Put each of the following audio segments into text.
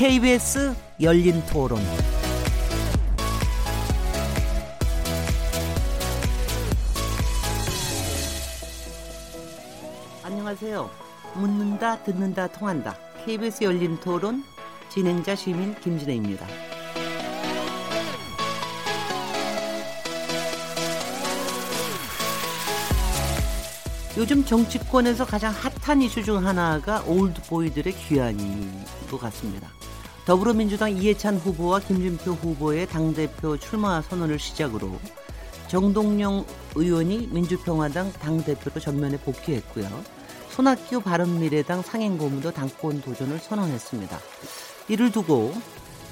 KBS 열린 토론. 안녕하세요. 묻는다, 듣는다, 통한다. KBS 열린 토론 진행자 시민 김진혜입니다. 요즘 정치권에서 가장 핫한 이슈 중 하나가 올드보이들의 귀환인 것 같습니다. 더불어민주당 이해찬 후보와 김진표 후보의 당대표 출마 선언을 시작으로 정동영 의원이 민주평화당 당대표로 전면에 복귀했고요. 손학규 바른미래당 상행고문도 당권 도전을 선언했습니다. 이를 두고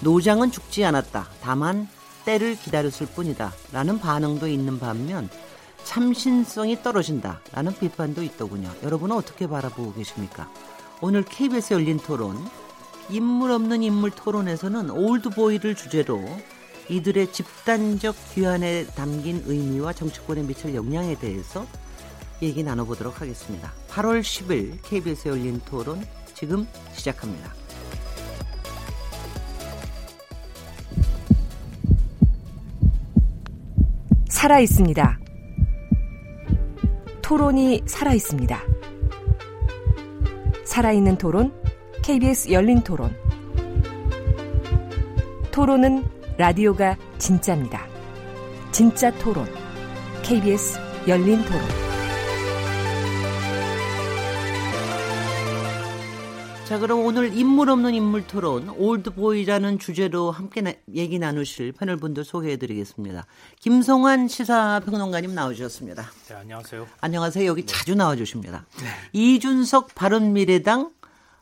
노장은 죽지 않았다. 다만 때를 기다렸을 뿐이다. 라는 반응도 있는 반면 참신성이 떨어진다 라는 비판도 있더군요. 여러분은 어떻게 바라보고 계십니까? 오늘 KBS 열린 토론 인물 없는 인물 토론에서는 올드보이를 주제로 이들의 집단적 귀환에 담긴 의미와 정치권에 미칠 영향에 대해서 얘기 나눠보도록 하겠습니다. 8월 10일 KBS 열린 토론 지금 시작합니다. 살아 있습니다. 토론이 살아 있습니다. 살아있는 토론, KBS 열린 토론. 토론은 라디오가 진짜입니다. 진짜 토론, KBS 열린 토론. 자, 그럼 오늘 인물 없는 인물 토론, 올드보이라는 주제로 함께 나, 얘기 나누실 패널 분들 소개해 드리겠습니다. 김성환 시사평론가님 나오셨습니다. 네, 안녕하세요. 안녕하세요. 여기 네. 자주 나와 주십니다. 네. 이준석 바른미래당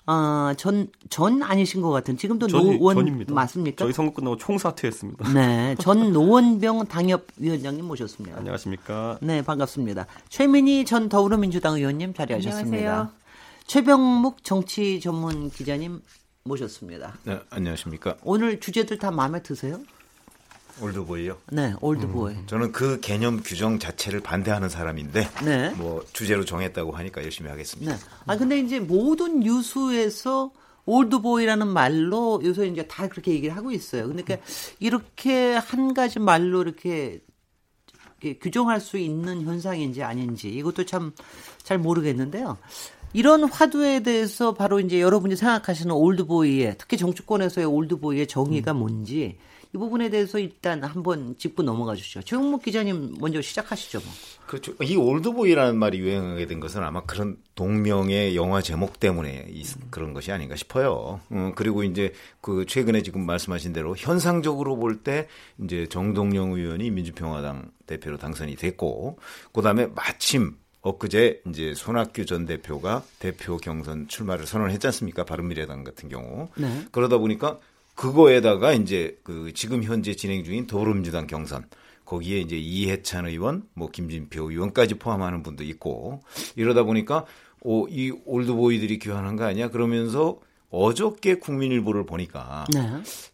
어, 전, 전 아니신 것 같은. 지금도 전, 노원 전입니다. 맞습니까? 저희 선거 끝나고 총사퇴했습니다. 네. 전 노원병 당협위원장님 모셨습니다. 안녕하십니까. 네, 반갑습니다. 최민희 전 더불어민주당 의원님 자리하셨습니다. 안녕하세요. 최병묵 정치 전문 기자님 모셨습니다. 네, 안녕하십니까. 오늘 주제들 다 마음에 드세요? 올드보이요? 네, 올드보이. 음, 저는 그 개념 규정 자체를 반대하는 사람인데, 네. 뭐 주제로 정했다고 하니까 열심히 하겠습니다. 네. 아 근데 이제 모든 뉴스에서 올드보이라는 말로 요새 이제 다 그렇게 얘기를 하고 있어요. 그러니까 이렇게 한 가지 말로 이렇게 규정할 수 있는 현상인지 아닌지 이것도 참 잘 모르겠는데요. 이런 화두에 대해서 바로 이제 여러분이 생각하시는 올드보이의 특히 정치권에서의 올드보이의 정의가 음. 뭔지 이 부분에 대해서 일단 한번 짚고 넘어가 주시죠. 최용목 기자님 먼저 시작하시죠. 뭐. 그렇죠. 이 올드보이라는 말이 유행하게 된 것은 아마 그런 동명의 영화 제목 때문에 이, 그런 것이 아닌가 싶어요. 음, 그리고 이제 그 최근에 지금 말씀하신 대로 현상적으로 볼 때 이제 정동영 의원이 민주평화당 대표로 당선이 됐고 그다음에 마침 엊그제 이제 손학규 전 대표가 대표 경선 출마를 선언했지 않습니까? 바른미래당 같은 경우. 네. 그러다 보니까 그거에다가 이제 그 지금 현재 진행 중인 더불어민주당 경선 거기에 이제 이해찬 의원, 뭐 김진표 의원까지 포함하는 분도 있고 이러다 보니까 오, 이 올드보이들이 귀환한 거 아니야? 그러면서 어저께 국민일보를 보니까 네.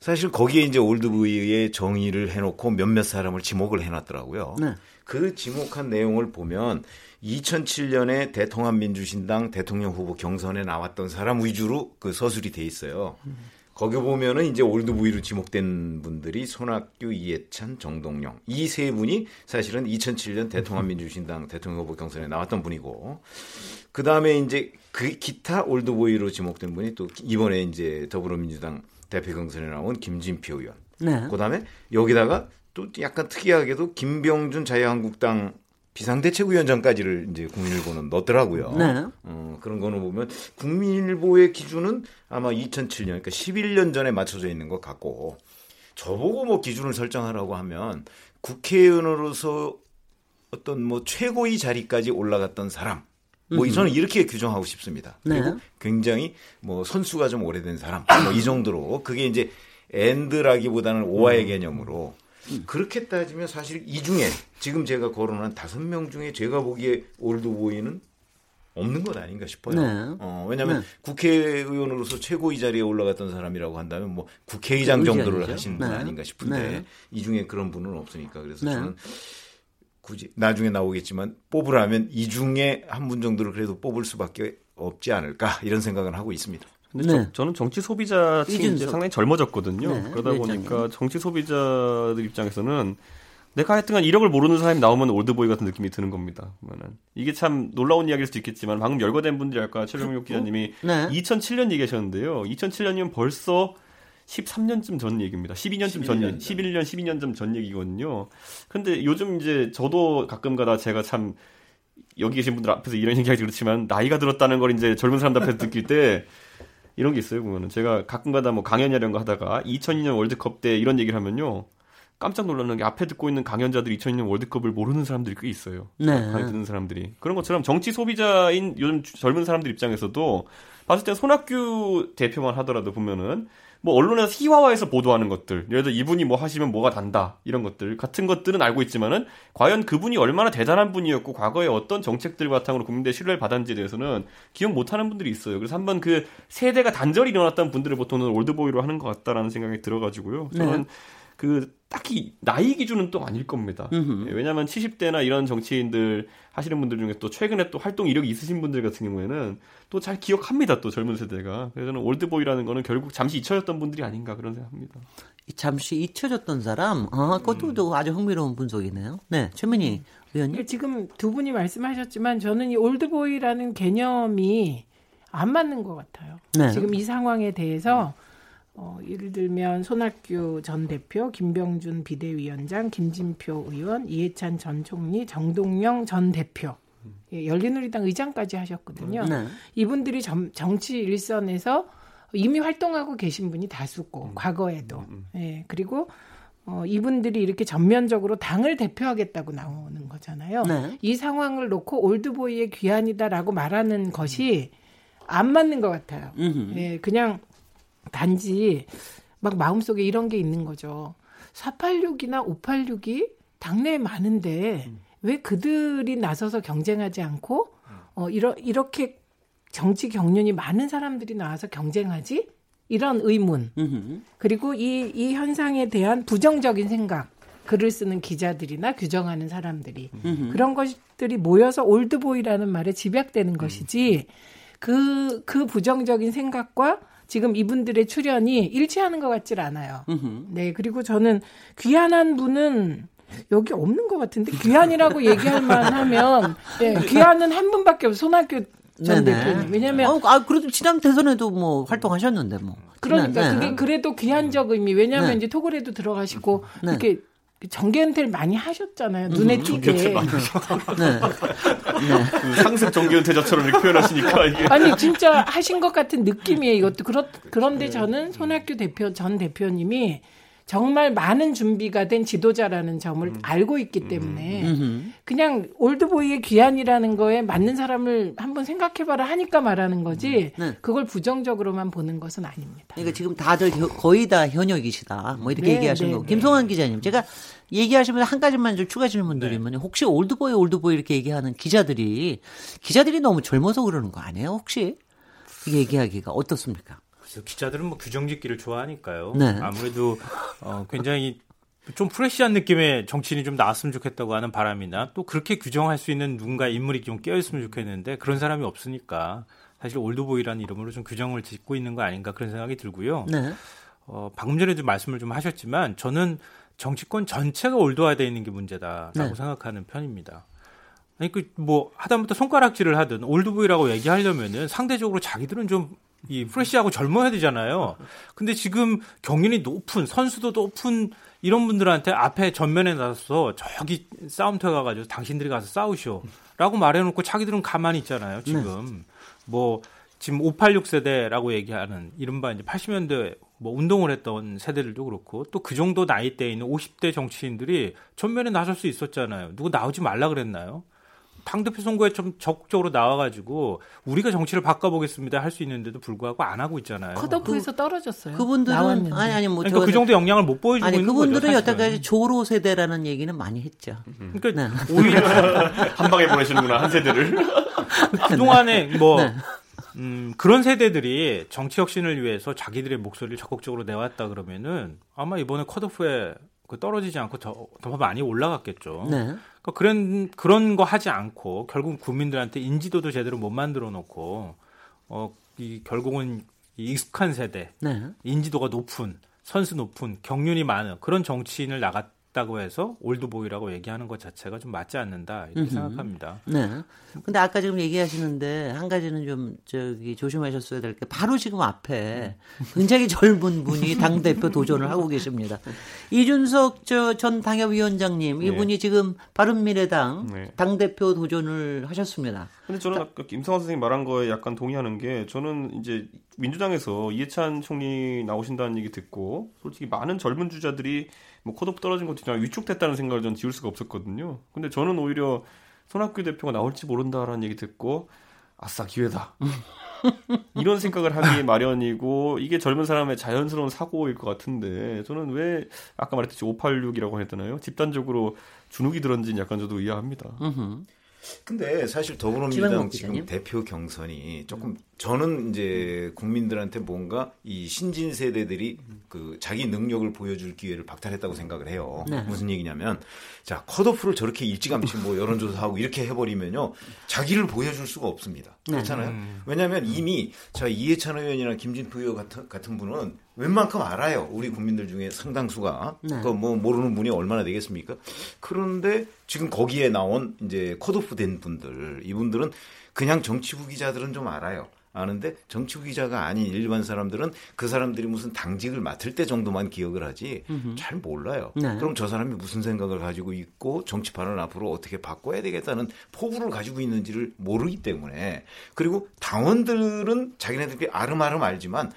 사실 거기에 이제 올드보이의 정의를 해놓고 몇몇 사람을 지목을 해놨더라고요. 네. 그 지목한 내용을 보면 2007년에 대통합민주신당 대통령 후보 경선에 나왔던 사람 위주로 그 서술이 돼 있어요. 거기 보면은 이제 올드부이로 지목된 분들이 손학규, 이해찬, 정동영 이 세 분이 사실은 2007년 대통합민주신당 대통령 후보 경선에 나왔던 분이고 그 다음에 이제 그 기타 올드보이로 지목된 분이 또 이번에 이제 더불어민주당 대표 경선에 나온 김진표 의원. 네. 그 다음에 여기다가 또 약간 특이하게도 김병준 자유한국당 비상대책위원장까지를 이제 국민일보는 넣더라고요. 네. 어, 그런 거는 보면 국민일보의 기준은 아마 2007년, 그러니까 11년 전에 맞춰져 있는 것 같고 저보고 뭐 기준을 설정하라고 하면 국회의원으로서 어떤 뭐 최고의 자리까지 올라갔던 사람. 뭐 저는 이렇게 규정하고 싶습니다. 그리고 네. 굉장히 뭐 선수가 좀 오래된 사람. 뭐 이 정도로 그게 이제 엔드라기보다는 오화의 음. 개념으로 그렇게 따지면 사실 이 중에 지금 제가 거론한 다섯 명 중에 제가 보기에 올드보이는 없는 것 아닌가 싶어요. 네. 어, 왜냐하면 네. 국회의원으로서 최고위 자리에 올라갔던 사람이라고 한다면 뭐 국회의장 정도를 하시는 분 네. 아닌가 싶은데 네. 이 중에 그런 분은 없으니까 그래서 네. 저는 굳이 나중에 나오겠지만 뽑으라면 이 중에 한 분 정도를 그래도 뽑을 수밖에 없지 않을까 이런 생각을 하고 있습니다. 근데 네. 저, 는 정치 소비자 층이 이제 이준석. 상당히 젊어졌거든요. 네, 그러다. 보니까 정치 소비자들 입장에서는 내가 하여튼간 이력을 모르는 사람이 나오면 올드보이 같은 느낌이 드는 겁니다. 그러면은 이게 참 놀라운 이야기일 수도 있겠지만 방금 열거된 분들이 아까 최종욱 기자님이 네. 2007년 얘기하셨는데요. 2007년이면 벌써 13년쯤 전 얘기입니다. 12년쯤 전 얘기, 11년, 12년쯤 전 얘기거든요. 근데 요즘 이제 저도 가끔 가다 제가 참 여기 계신 분들 앞에서 이런 얘기하기 그렇지만 나이가 들었다는 걸 이제 젊은 사람들 앞에서 느낄 때 이런 게 있어요. 보면은 제가 가끔 가다 뭐 강연 이런 거 하다가 2002년 월드컵 때 이런 얘기를 하면요. 깜짝 놀라는 게 앞에 듣고 있는 강연자들이 2002년 월드컵을 모르는 사람들이 꽤 있어요. 네. 강의 듣는 사람들이. 그런 것처럼 정치 소비자인 요즘 젊은 사람들 입장에서도 봤을 때 손학규 대표만 하더라도 보면은 뭐 언론에서 희화화해서 보도하는 것들, 예를 들어 이분이 뭐 하시면 뭐가 단다 이런 것들 같은 것들은 알고 있지만은 과연 그분이 얼마나 대단한 분이었고 과거에 어떤 정책들 바탕으로 국민들의 신뢰를 받았는지에 대해서는 기억 못하는 분들이 있어요. 그래서 한번 그 세대가 단절이 일어났던 분들을 보통은 올드보이로 하는 것 같다라는 생각이 들어가지고요. 저는 그 딱히 나이 기준은 또 아닐 겁니다. 음흠. 예, 왜냐하면 70대나 이런 정치인들 하시는 분들 중에 또 최근에 또 활동 이력이 있으신 분들 같은 경우에는 또 잘 기억합니다. 또 젊은 세대가. 그래서 저는 올드보이라는 거는 결국 잠시 잊혀졌던 분들이 아닌가 그런 생각합니다. 잠시 잊혀졌던 사람, 아, 그것도 또 아주 흥미로운 분석이네요. 네, 최민희 의원님. 그러니까 지금 두 분이 말씀하셨지만 저는 이 올드보이라는 개념이 안 맞는 것 같아요. 네. 지금 이 상황에 대해서 어, 예를 들면 손학규 전 대표, 김병준 비대위원장, 김진표 의원, 이해찬 전 총리, 정동영 전 대표, 예, 열린우리당 의장까지 하셨거든요. 네. 이분들이 점- 정치 일선에서 이미 활동하고 계신 분이 다수고 과거에도 예 그리고 어, 이분들이 이렇게 전면적으로 당을 대표하겠다고 나오는 거잖아요. 네. 이 상황을 놓고 올드보이의 귀환이다라고 말하는 것이 안 맞는 것 같아요. 음흠. 예, 그냥 단지 막 마음속에 이런 게 있는 거죠. 486이나 586이 당내에 많은데 왜 그들이 나서서 경쟁하지 않고 어 이러, 이렇게 정치 경륜이 많은 사람들이 나와서 경쟁하지? 이런 의문. 음흠. 그리고 이, 이 현상에 대한 부정적인 생각. 글을 쓰는 기자들이나 규정하는 사람들이 그런 것들이 모여서 올드보이라는 말에 집약되는 것이지 그, 그 부정적인 생각과 지금 이분들의 출연이 일치하는 것 같질 않아요. 음흠. 네, 그리고 저는 귀한한 분은 여기 없는 것 같은데 귀한이라고 얘기할 만하면 네, 귀한은 한 분밖에 없어 손학규 전. 대표님. 왜냐하면 어, 아, 그래도 지난 대선에도 뭐 활동하셨는데 뭐. 그러니까 지난, 네. 그게 그래도 귀한적 의미. 왜냐하면 네. 이제 토굴에도 들어가시고 네. 이렇게 정계 은퇴를 많이 하셨잖아요. 눈에 띄게. 네. 네. 그 상습 정기은퇴자처럼 이렇게 표현하시니까 이게 아니 진짜 하신 것 같은 느낌이에요. 이것도 그렇, 네. 그런데 저는 손학규 대표 전 대표님이 정말 많은 준비가 된 지도자라는 점을 음. 알고 있기 때문에 음흠. 그냥 올드보이의 귀환이라는 거에 맞는 사람을 한번 생각해봐라 하니까 말하는 거지 네. 그걸 부정적으로만 보는 것은 아닙니다. 그러니까 지금 다들 혀- 거의 다 현역이시다. 뭐 이렇게 네, 얘기하시는 네, 거고. 네. 김성환 기자님, 제가 얘기하시면서 한 가지만 좀 추가 질문 드리면 혹시 올드보이 올드보이 이렇게 얘기하는 기자들이 기자들이 너무 젊어서 그러는 거 아니에요? 혹시 그 얘기하기가 어떻습니까? 그래서 기자들은 뭐 규정짓기를 좋아하니까요. 네. 아무래도 어, 굉장히 좀 fresh한 느낌의 정치인이 좀 나왔으면 좋겠다고 하는 바람이나 또 그렇게 규정할 수 있는 누군가 인물이 좀 깨어있으면 좋겠는데 그런 사람이 없으니까 사실 올드보이라는 이름으로 좀 규정을 짓고 있는 거 아닌가 그런 생각이 들고요. 네. 어, 방금 전에도 말씀을 좀 하셨지만 저는 정치권 전체가 old화되어 있는 게 문제다라고 네. 생각하는 편입니다. 아니 그 뭐 하다못해 손가락질을 하든 올드보이라고 얘기하려면은 상대적으로 자기들은 좀 이 프레시하고 젊어야 되잖아요. 근데 지금 경륜이 높은 선수도 높은 이런 분들한테 앞에 전면에 나서서 저기 싸움터에 가가지고 당신들이 가서 싸우시오라고 말해놓고 자기들은 가만히 있잖아요. 지금 뭐 지금 586 세대라고 얘기하는 이른바 이제 80년대 뭐 운동을 했던 세대들도 그렇고 또 그 정도 나이대에 있는 50대 정치인들이 전면에 나설 수 있었잖아요. 누구 나오지 말라 그랬나요? 당대표 선거에 좀 적극적으로 나와가지고 우리가 정치를 바꿔보겠습니다 할 수 있는데도 불구하고 안 하고 있잖아요. 컷오프에서 떨어졌어요. 그분들은 나왔는데. 아니 아니 뭐 그러니까 저- 그 정도 영향을 못 보여주고 아니 있는 그분들은 거죠. 사실은. 여태까지 조로 세대라는 얘기는 많이 했죠. 그러니까 네. 오히려 한 방에 보내시는구나 한 세대를. 그 동안에 뭐 네. 음, 그런 세대들이 정치 혁신을 위해서 자기들의 목소리를 적극적으로 내왔다 그러면은 아마 이번에 컷오프에 그 떨어지지 않고 더, 더 많이 올라갔겠죠. 네. 그러니까 그런 그런 거 하지 않고 결국 국민들한테 인지도도 제대로 못 만들어 놓고 어, 이 결국은 이 익숙한 세대, 네. 인지도가 높은 선수 높은 경륜이 많은 그런 정치인을 나갔 다고 해서 올드보이라고 얘기하는 것 자체가 좀 맞지 않는다 이렇게 생각합니다. 네. 근데 아까 지금 얘기하시는데 한 가지는 좀 저기 조심하셨어야 될 게 바로 지금 앞에 굉장히 젊은 분이 당 대표 도전을 하고 계십니다. 이준석 저 전 당협위원장님 이분이 지금 바른미래당 네. 당 대표 도전을 하셨습니다. 근데 저는 아까 김성환 선생님 말한 거에 약간 동의하는 게 저는 이제 민주당에서 이해찬 총리 나오신다는 얘기 듣고 솔직히 많은 젊은 주자들이 뭐 컷오프 떨어진 것도 있지만 위축됐다는 생각을 전 지울 수가 없었거든요. 근데 저는 오히려 손학규 대표가 나올지 모른다라는 얘기 듣고 아싸 기회다. 이런 생각을 하기 마련이고 이게 젊은 사람의 자연스러운 사고일 것 같은데 저는 왜 아까 말했듯이 586이라고 했잖아요. 집단적으로 주눅이 들었는지 약간 저도. 음흠. 근데 사실 더불어민주당 지금. 대표 경선이 조금 저는 이제 국민들한테 뭔가 이 신진 세대들이 그 자기 능력을 보여줄 기회를 박탈했다고 생각을 해요. 네. 무슨 얘기냐면 자 컷오프를 저렇게 일찌감치 뭐 여론조사하고 이렇게 해버리면요 자기를 보여줄 수가 없습니다. 네. 그렇잖아요. 왜냐하면 이미 자 이해찬 의원이나 김진표 의원 같은, 같은 분은 웬만큼 알아요. 우리 국민들 중에 상당수가 네. 그뭐 모르는 분이 얼마나 되겠습니까? 그런데 지금 거기에 나온 이제 컷오프 된 분들 이분들은 그냥 정치부 기자들은 좀 알아요. 아는데 정치부 기자가 아닌 일반 사람들은 그 사람들이 무슨 당직을 맡을 때 정도만 기억을 하지 잘 몰라요. 네. 그럼 저 사람이 무슨 생각을 가지고 있고 정치판을 앞으로 어떻게 바꿔야 되겠다는 포부를 가지고 있는지를 모르기 때문에 그리고 당원들은 자기네들끼리 아름아름 알지만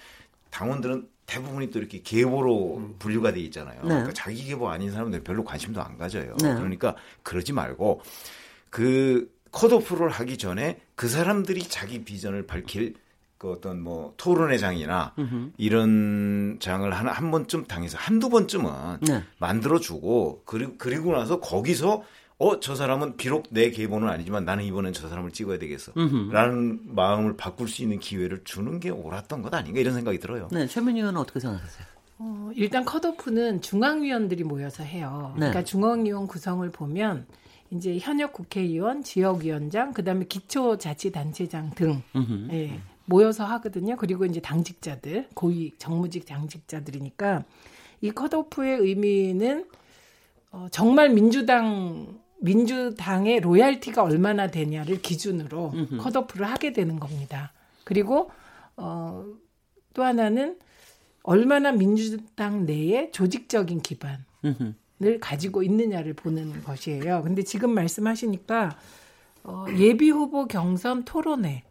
당원들은 대부분이 또 이렇게 계보로 분류가 돼 있잖아요. 네. 그러니까 자기 계보 아닌 사람들 별로 관심도 안 가져요. 네. 그러니까 그러지 말고 그 컷오프를 하기 전에 그 사람들이 자기 비전을 밝힐 그 어떤 뭐 토론회 장이나 이런 장을 한, 한 번쯤 당해서 한두 번쯤은 네. 만들어주고 그리고, 그리고 나서 거기서 어, 저 사람은 비록 내 계보는 아니지만 나는 이번엔 저 사람을 찍어야 되겠어. 라는 마음을 바꿀 수 있는 기회를 주는 게 옳았던 것 아닌가 이런 생각이 들어요. 네, 최민희 의원은 어떻게 생각하세요? 어, 일단 컷오프는 중앙위원들이 모여서 해요. 네. 그러니까 중앙위원 구성을 보면 이제 현역 국회의원, 지역위원장, 그다음에 기초자치단체장 등 음흠. 예, 모여서 하거든요. 그리고 이제 당직자들, 고위 정무직 당직자들이니까 이 컷오프의 의미는 어, 정말 민주당 민주당의 로얄티가 얼마나 되냐를 기준으로 컷오프를 하게 되는 겁니다. 그리고 어, 또 하나는 얼마나 민주당 내에 조직적인 기반을 음흠. 가지고 있느냐를 보는 것이에요. 근데 지금 말씀하시니까 어, 예비 후보 경선 토론회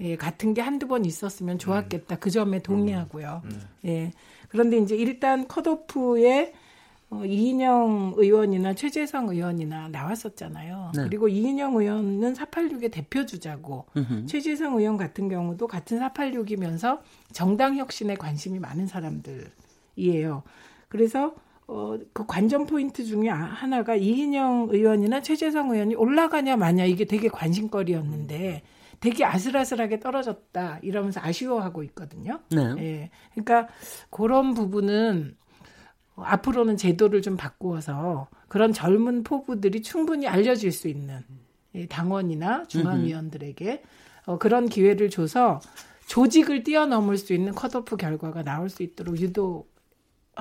예, 같은 게 한두 번 있었으면 좋았겠다. 그 점에 동의하고요. 예. 그런데 이제 일단 컷오프에 어, 이인영 의원이나 최재성 의원이나 나왔었잖아요. 네. 그리고 이인영 의원은 486의 대표 주자고 음흠. 최재성 의원 같은 경우도 같은 486이면서 정당 혁신에 관심이 많은 사람들이에요. 그래서 어, 그 관전 포인트 중에 아- 하나가 이인영 의원이나 최재성 의원이 올라가냐 마냐 이게 되게 관심거리였는데 되게 아슬아슬하게 떨어졌다 이러면서 아쉬워하고 있거든요. 네. 예. 그러니까 그런 부분은 앞으로는 제도를 좀 바꾸어서 그런 젊은 포부들이 충분히 알려질 수 있는 이 당원이나 중앙위원들에게 어, 그런 기회를 줘서 조직을 뛰어넘을 수 있는 컷오프 결과가 나올 수 있도록 유도 어,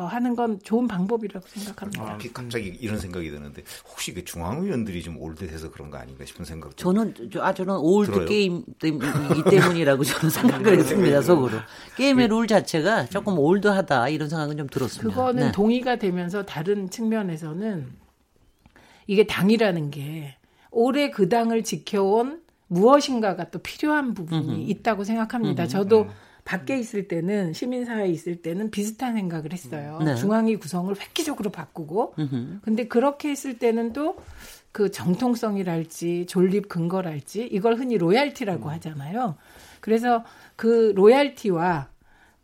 하는 건 좋은 방법이라고 생각합니다. 갑자기, 갑자기 이런 생각이 드는데 혹시 그 중앙위원들이 좀 old해서 그런 거 아닌가 싶은 생각도 저는 저- 아 저는 old 들어요? 게임 때문이기 때문이라고 저는 생각을 했습니다 속으로 게임의 룰 자체가 조금 old하다 이런 생각은 좀 들었습니다. 그거는 네. 동의가 되면서 다른 측면에서는 이게 당이라는 게 오래 그 당을 지켜온 무엇인가가 또 필요한 부분이 있다고 생각합니다. 저도 밖에 있을 때는 시민사회에 있을 때는 비슷한 생각을 했어요. 네. 중앙위 구성을 획기적으로 바꾸고 음흠. 근데 그렇게 했을 때는 또 그 정통성이랄지 존립 근거랄지 이걸 흔히 loyalty라고 하잖아요. 그래서 그 loyalty와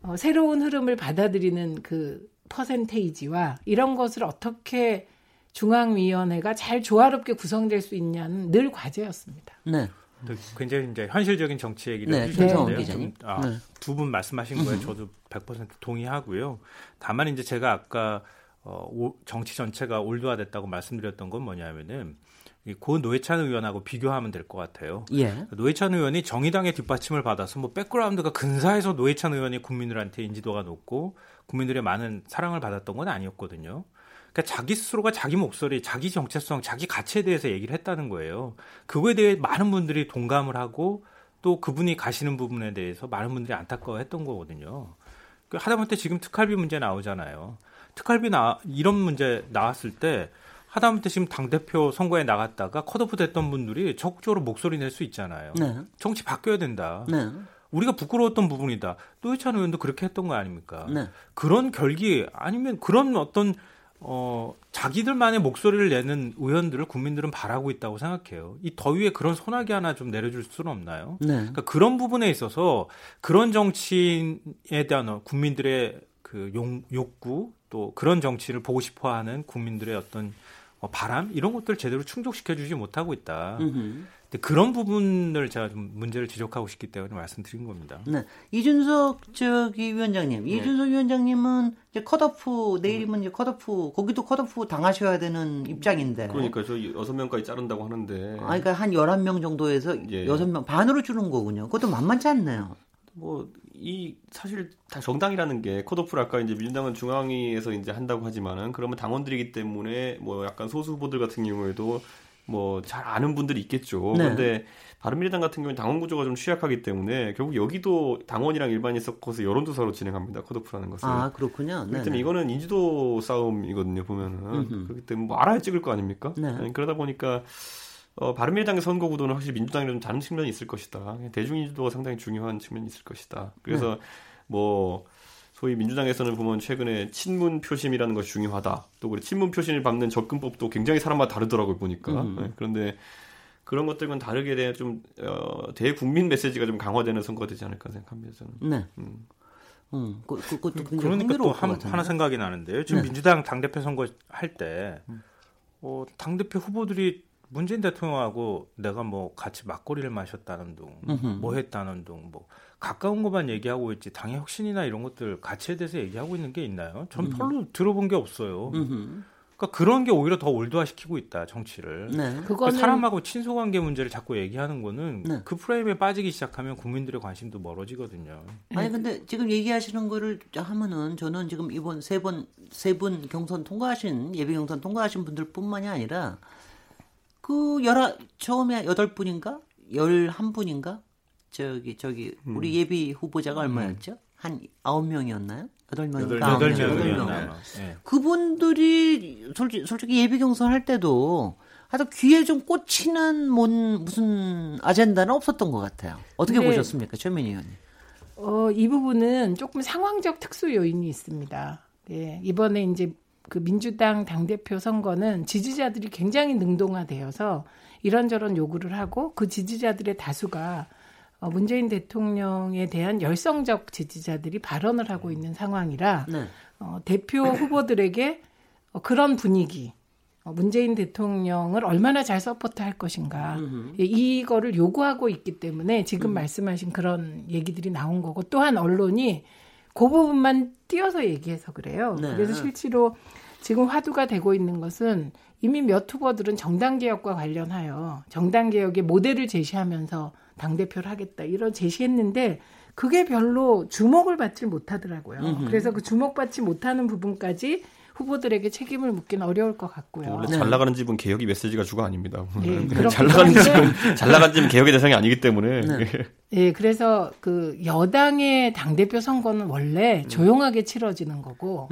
어, 새로운 흐름을 받아들이는 그 percentage와 이런 것을 어떻게 중앙위원회가 잘 조화롭게 구성될 수 있냐는 늘 과제였습니다. 네. 또 굉장히 이제 현실적인 정치 얘기를 네, 해주셨는데요. 아, 네. 두분 말씀하신 거에 저도 100% 동의하고요. 다만 이제 제가 아까 어, 오- 정치 전체가 올드화됐다고 말씀드렸던 건 뭐냐면은 고 노회찬 의원하고 비교하면 될 것 같아요. 예. 노회찬 의원이 정의당의 뒷받침을 받아서 뭐 백그라운드가 근사해서 노회찬 의원이 국민들한테 인지도가 높고 국민들의 많은 사랑을 받았던 건 아니었거든요. 그러니까 자기 스스로가 자기 목소리, 자기 정체성, 자기 가치에 대해서 얘기를 했다는 거예요. 그거에 대해 많은 분들이 동감을 하고 또 그분이 가시는 부분에 대해서 많은 분들이 안타까워했던 거거든요. 그 하다못해 지금 특활비 문제 나오잖아요. 특활비 나 이런 문제 나왔을 때 하다못해 지금 당 대표 선거에 나갔다가 컷오프 됐던 분들이 적극적으로 목소리 낼 수 있잖아요. 네. 정치 바뀌어야 된다. 네. 우리가 부끄러웠던 부분이다. 노회찬 의원도 그렇게 했던 거 아닙니까? 네. 그런 결기 아니면 그런 어떤 어 자기들만의 목소리를 내는 의원들을 국민들은 바라고 있다고 생각해요. 이 더위에 그런 소나기 하나 좀 내려줄 수는 없나요? 네. 그러니까 그런 부분에 있어서 그런 정치인에 대한 국민들의 그 용, 욕구 또 그런 정치를 보고 싶어 하는 국민들의 어떤 어, 바람 이런 것들 을 제대로 충족시켜 주지 못하고 있다. 음흠. 근데 그런 부분을 제가 좀 문제를 지적하고 싶기 때문에 말씀드린 겁니다. 네. 이준석 저기 네. 위원장님, 이준석 위원장님은 이제 컷오프 내일이면 이제 컷오프 거기도 컷오프 당하셔야 되는 입장인데. 그러니까 저 여섯 명까지 자른다고 하는데 아, 그러니까 한 11명 정도에서 예. 여섯 명 반으로 주는 거군요. 그것도 만만치 않네요. 뭐 이 사실 다 정당이라는 게 컷오프를 아까 이제 민주당은 중앙위에서 이제 한다고 하지만은 그러면 당원들이기 때문에 뭐 약간 소수 후보들 같은 경우에도 뭐 잘 아는 분들이 있겠죠. 네. 그런데 바른미래당 같은 경우는 당원 구조가 좀 취약하기 때문에 결국 여기도 당원이랑 일반인 섞어서 여론조사로 진행합니다. 컷오프라는 것을. 아, 그렇군요. 그렇기 네. 때문에 이거는 인지도 싸움이거든요, 보면은. 음흠. 그렇기 때문에 뭐 알아야 찍을 거 아닙니까? 네. 아니, 그러다 보니까, 어, 바른미래당의 선거 구도는 확실히 민주당이랑 좀 다른 측면이 있을 것이다. 대중인지도가 상당히 중요한 측면이 있을 것이다. 그래서 뭐, 소위 민주당에서는 보면 최근에 친문 표심이라는 것이 중요하다. 또 그리고 친문 표심을 밟는 접근법도 굉장히 사람마다 다르더라고요, 보니까. 음. 네, 그런데 그런 것들과는 다르게 대한 좀, 어, 대국민 메시지가 좀 강화되는 선거가 되지 않을까 생각합니다, 저는. 네. 음. 음, 그, 그, 그것도 굉장히 그러니까 또 한. 하나 생각이 나는데요. 지금 네. 민주당 당대표 선거 할 때, 어, 당대표 후보들이 문재인 대통령하고 내가 뭐 같이 막걸리를 마셨다는 둥, 음흠. 뭐 했다는 둥, 뭐 가까운 것만 얘기하고 있지 당의 혁신이나 이런 것들 가치에 대해서 얘기하고 있는 게 있나요? 전 별로 들어본 게 없어요. 음흠. 그러니까 그런 게 오히려 더 올드화시키고 있다 정치를. 네. 그러니까 그거는 사람하고 친소관계 문제를 자꾸 얘기하는 거는 네. 그 프레임에 빠지기 시작하면 국민들의 관심도 멀어지거든요. 아니 근데 지금 얘기하시는 거를 하면은 저는 지금 이번 세 번 세 분 경선 통과하신 예비 경선 통과하신 분들뿐만이 아니라 그 열아 처음에 여덟 분인가 열한 분인가 저기 저기 우리 예비 후보자가 얼마였죠? 한 아홉 명이었나요? 여덟 명인가? 여덟 명. 아마. 예. 그분들이 솔직히, 솔직히 예비 경선 할 때도 하여튼 귀에 좀 꽂히는 뭔 무슨 아젠다는 없었던 것 같아요. 어떻게 네. 보셨습니까, 최민희 의원님? 어, 이 부분은 조금 상황적 특수 요인이 있습니다. 예, 이번에 이제 그 민주당 당대표 선거는 지지자들이 굉장히 능동화되어서 이런저런 요구를 하고 그 지지자들의 다수가 어, 문재인 대통령에 대한 열성적 지지자들이 발언을 하고 있는 상황이라 네. 어, 대표 후보들에게 어, 그런 분위기, 어, 문재인 대통령을 얼마나 잘 서포트할 것인가 예, 이거를 요구하고 있기 때문에 지금 말씀하신 그런 얘기들이 나온 거고 또한 언론이 그 부분만 띄어서 얘기해서 그래요. 네. 그래서 실제로 지금 화두가 되고 있는 것은 이미 몇 후보들은 정당 개혁과 관련하여 정당 개혁의 모델을 제시하면서 당 대표를 하겠다 이런 제시했는데 그게 별로 주목을 받지 못하더라고요. 그래서 그 주목받지 못하는 부분까지 후보들에게 책임을 묻기는 어려울 것 같고요. 원래 네. 잘 나가는 집은 개혁이 메시지가 주가 아닙니다. 예, 그냥 잘 나가는 그렇긴 집은 잘 나가는 집은 개혁의 대상이 아니기 때문에 네. 예, 그래서 그 여당의 당 대표 선거는 원래 조용하게 치러지는 거고,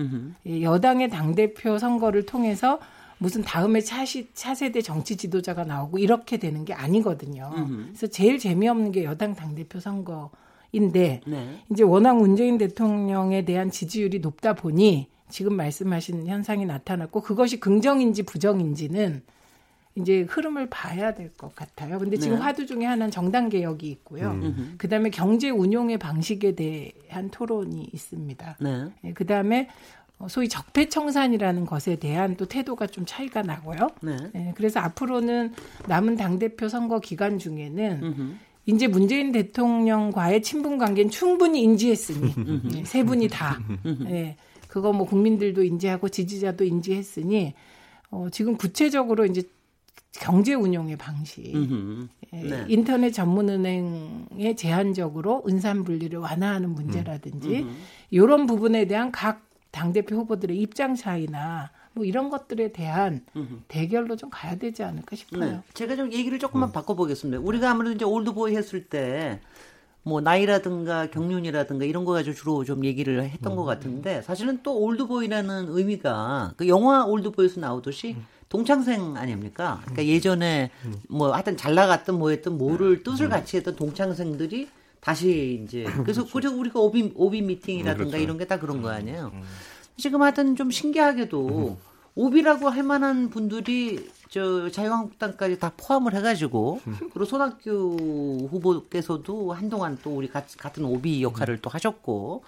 예, 여당의 당 대표 선거를 통해서 무슨 다음에 차시, 차세대 정치 지도자가 나오고 이렇게 되는 게 아니거든요. 그래서 제일 재미없는 게 여당 당대표 선거인데, 네. 이제 워낙 문재인 대통령에 대한 지지율이 높다 보니 지금 말씀하신 현상이 나타났고 그것이 긍정인지 부정인지는 이제 흐름을 봐야 될 것 같아요. 근데 지금 네. 화두 중에 하나는 정당 개혁이 있고요. 음. 그다음에 경제 운용의 방식에 대한 토론이 있습니다. 네. 예, 그다음에 어, 소위 적폐청산이라는 것에 대한 또 태도가 좀 차이가 나고요. 네. 예, 그래서 앞으로는 남은 당 대표 선거 기간 중에는 음흠. 이제 문재인 대통령과의 친분 관계는 충분히 인지했으니 예, 세 분이 다 예, 그거 뭐 국민들도 인지하고 지지자도 인지했으니 어, 지금 구체적으로 이제 경제 운용의 방식, 음흠. 예, 네. 인터넷 전문은행의 제한적으로 은산 분리를 완화하는 문제라든지 음. 이런 부분에 대한 각 당대표 후보들의 입장 차이나 뭐 이런 것들에 대한 대결로 좀 가야 되지 않을까 싶어요. 네. 제가 좀 얘기를 조금만 바꿔보겠습니다. 우리가 아무래도 이제 올드보이 했을 때, 뭐, 나이라든가 경륜이라든가 이런 거 가지고 주로 좀 얘기를 했던 것 같은데, 사실은 또 올드보이라는 의미가, 그 영화 올드보이에서 나오듯이 동창생 아닙니까? 그러니까 예전에 뭐 하여튼 잘 나갔든 뭐 했든 뭐를 뜻을 같이 했던 동창생들이 다시 이제, 그래서 그래서 우리가 오비, 오비 미팅이라든가 이런 게 다 그런 거 아니에요? 지금 하여튼 좀 신기하게도 오비라고 할 만한 분들이 저 자유한국당까지 다 포함을 해가지고 그리고 손학규 후보께서도 한동안 또 우리 같, 같은 오비 역할을 또 하셨고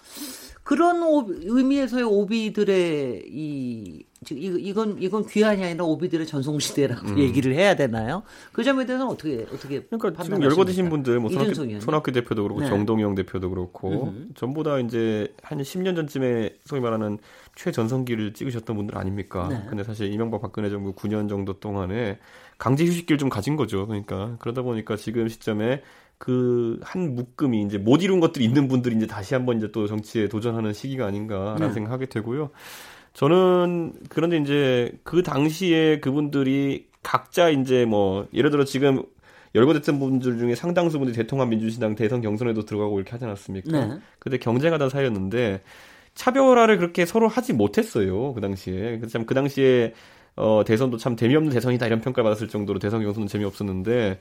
그런 오- 의미에서의 오비들의 이 이건 이건 귀한이 아니라 오비들의 전성시대라고 얘기를 해야 되나요? 그 점에 대해서는 어떻게 어떻게 그러니까 지금? 열거되신 분들, 뭐 손학규. 손학규 대표도 그렇고 네. 정동영 대표도 그렇고 전부 다 이제 한 10년 전쯤에 소위 말하는 최전성기를 찍으셨던 분들 아닙니까? 네. 근데 사실 이명박 박근혜 정부 9년 정도 동안에 강제 휴식기를 좀 가진 거죠. 그러니까 그러다 보니까 지금 시점에 그 한 묶음이 이제 못 이룬 것들이 있는 분들이 이제 다시 한번 이제 또 정치에 도전하는 시기가 아닌가라는 네. 생각하게 되고요. 저는 그런데 이제 그 당시에 그분들이 각자 이제 뭐 예를 들어 지금 열거됐던 분들 중에 상당수 분들이 대통합 민주신당 대선 경선에도 들어가고 이렇게 하지 않았습니까? 네. 근데 경쟁하던 사이였는데 차별화를 그렇게 서로 하지 못했어요. 그 당시에. 참 그 당시에 어 대선도 참 재미없는 대선이다 이런 평가를 받았을 정도로 대선 경선은 재미없었는데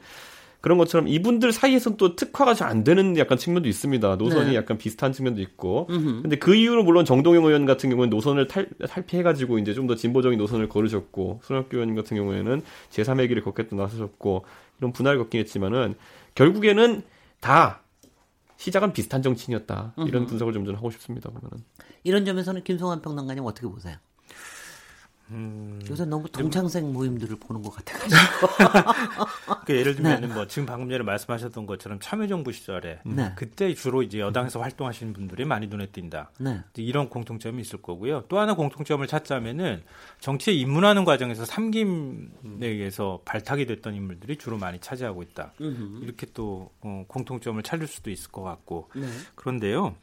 그런 것처럼 이분들 사이에서는 또 특화가 잘 안 되는 약간 측면도 있습니다. 노선이 네. 약간 비슷한 측면도 있고. 근데 그 이후로 물론 정동영 의원 같은 경우는 노선을 탈, 탈피해가지고 이제 좀 더 진보적인 노선을 걸으셨고, 손학규 의원 같은 경우에는 제3의 길을 걷겠다 나서셨고, 이런 분할을 걷긴 했지만은, 결국에는 다 시작은 비슷한 정치인이었다. 이런 분석을 좀 저는 하고 싶습니다, 보면은. 이런 점에서는 김성환 평론가님 어떻게 보세요? 음, 요새 너무 동창생 모임들을 보는 것 같아가지고. 그 예를 들면 뭐 지금 방금 전에 말씀하셨던 것처럼 참여정부 시절에 네. 그때 주로 이제 여당에서 활동하시는 분들이 많이 눈에 띈다. 네. 이런 공통점이 있을 거고요. 또 하나 공통점을 찾자면은 정치에 입문하는 과정에서 삼김에 의해서 발탁이 됐던 인물들이 주로 많이 차지하고 있다. 이렇게 또 어, 공통점을 찾을 수도 있을 것 같고 네. 그런데요.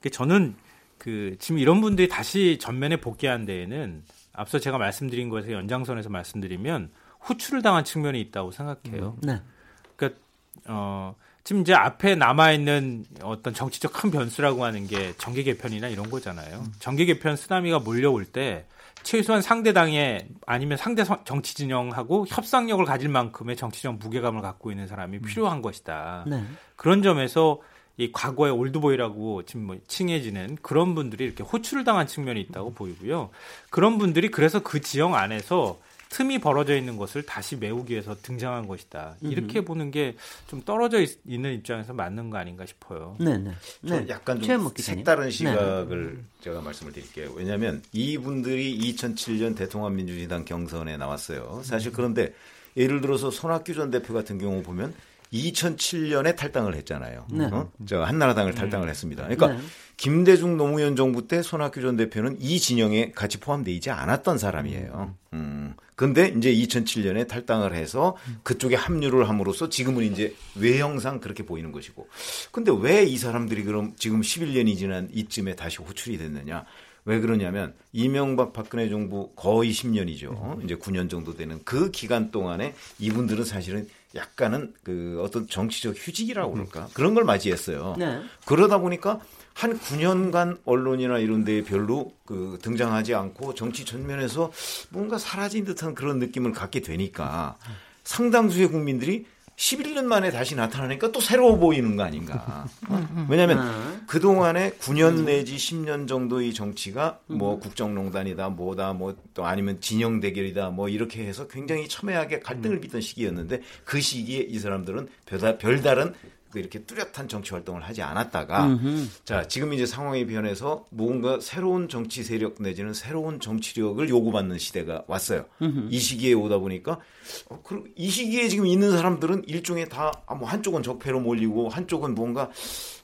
그 저는 그 지금 이런 분들이 다시 전면에 복귀한 데에는 앞서 제가 말씀드린 것의 연장선에서 말씀드리면 후출을 당한 측면이 있다고 생각해요. 네. 그러니까 어 지금 이제 앞에 남아 있는 어떤 정치적 큰 변수라고 하는 게 정계 개편이나 이런 거잖아요. 정계 개편 쓰나미가 몰려올 때 최소한 상대 당에 아니면 상대 서- 정치 진영하고 협상력을 가질 만큼의 정치적 무게감을 갖고 있는 사람이 필요한 것이다. 네. 그런 점에서 이 과거의 올드보이라고 지금 뭐 칭해지는 그런 분들이 이렇게 호출을 당한 측면이 있다고 보이고요. 그런 분들이 그래서 그 지형 안에서 틈이 벌어져 있는 것을 다시 메우기 위해서 등장한 것이다. 이렇게 보는 게 좀 떨어져 있, 는 입장에서 맞는 거 아닌가 싶어요. 네. 네. 저 네. 약간 좀. 색다른 네. 시각을 제가 말씀을 드릴게요. 왜냐하면 이분들이 2007년 대통합 민주진당 경선에 나왔어요. 사실 그런데 예를 들어서 손학규 전 대표 같은 경우 보면 2007년에 탈당을 했잖아요. 네. 어? 저 한나라당을 탈당을 했습니다. 그러니까 네. 김대중 노무현 정부 때 손학규 전 대표는 이 진영에 같이 포함되어 있지 않았던 사람이에요. 음. 근데 이제 2007년에 탈당을 해서 그쪽에 합류를 함으로써 지금은 이제 외형상 그렇게 보이는 것이고. 근데 왜 이 사람들이 그럼 지금 11년이 지난 이쯤에 다시 호출이 됐느냐? 왜 그러냐면 이명박 박근혜 정부 거의 10년이죠. 이제 9년 정도 되는 그 기간 동안에 이분들은 사실은 약간은 그 어떤 정치적 휴직이라고 그럴까? 그런 걸 맞이했어요. 네. 그러다 보니까 한 9년간 언론이나 이런 데에 별로 그 등장하지 않고 정치 전면에서 뭔가 사라진 듯한 그런 느낌을 갖게 되니까 상당수의 국민들이 11년 만에 다시 나타나니까 또 새로워 보이는 거 아닌가. 왜냐하면 아. 그동안에 9년 내지 10년 정도의 정치가 뭐 국정농단이다 뭐다 뭐 또 아니면 진영 대결이다 뭐 이렇게 해서 굉장히 첨예하게 갈등을 빚던 시기였는데 그 시기에 이 사람들은 별다, 별다른 그 이렇게 뚜렷한 정치 활동을 하지 않았다가 자 지금 이제 상황이 변해서 뭔가 새로운 정치 세력 내지는 새로운 정치력을 요구받는 시대가 왔어요. 이 시기에 오다 보니까 어, 그, 이 시기에 지금 있는 사람들은 일종의 다 뭐 한쪽은 적폐로 몰리고 한쪽은 뭔가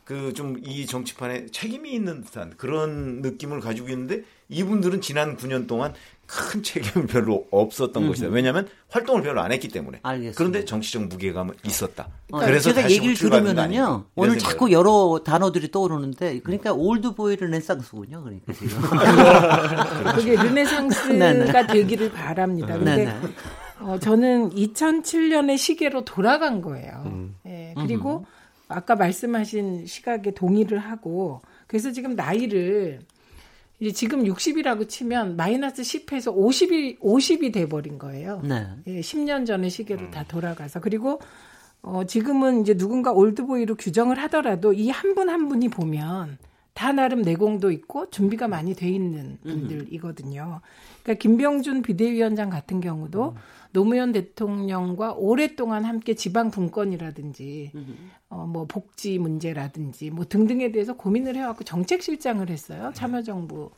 그 좀 이 정치판에 책임이 있는 듯한 그런 느낌을 가지고 있는데 이분들은 지난 9년 동안 큰 책임을 별로 없었던 것이다. 왜냐하면 활동을 별로 안 했기 때문에. 알겠습니다. 그런데 정치적 무게감은 있었다. 어, 그래서 제가 다시 얘기를 들으면은요 오늘 자꾸 생각을. 여러 단어들이 떠오르는데 그러니까 올드보이 르네상스군요 그러니까 지금 그게 르네상스가 네네. 되기를 바랍니다. 근데 네네. 어, 저는 2007년의 시계로 돌아간 거예요. 음. 예, 그리고 아까 말씀하신 시각에 동의를 하고 그래서 지금 나이를 이제 지금 60이라고 치면 마이너스 10에서 50이 50이 돼 버린 거예요. 네. 예, 10년 전의 시계로 다 돌아가서 그리고 어, 지금은 이제 누군가 올드보이로 규정을 하더라도 이 한분한 분이 보면 다 나름 내공도 있고 준비가 많이 돼 있는 분들이거든요. 그러니까 김병준 비대위원장 같은 경우도 노무현 대통령과 오랫동안 함께 지방 분권이라든지 어, 뭐 복지 문제라든지 뭐 등등에 대해서 고민을 해왔고 정책실장을 했어요. 참여정부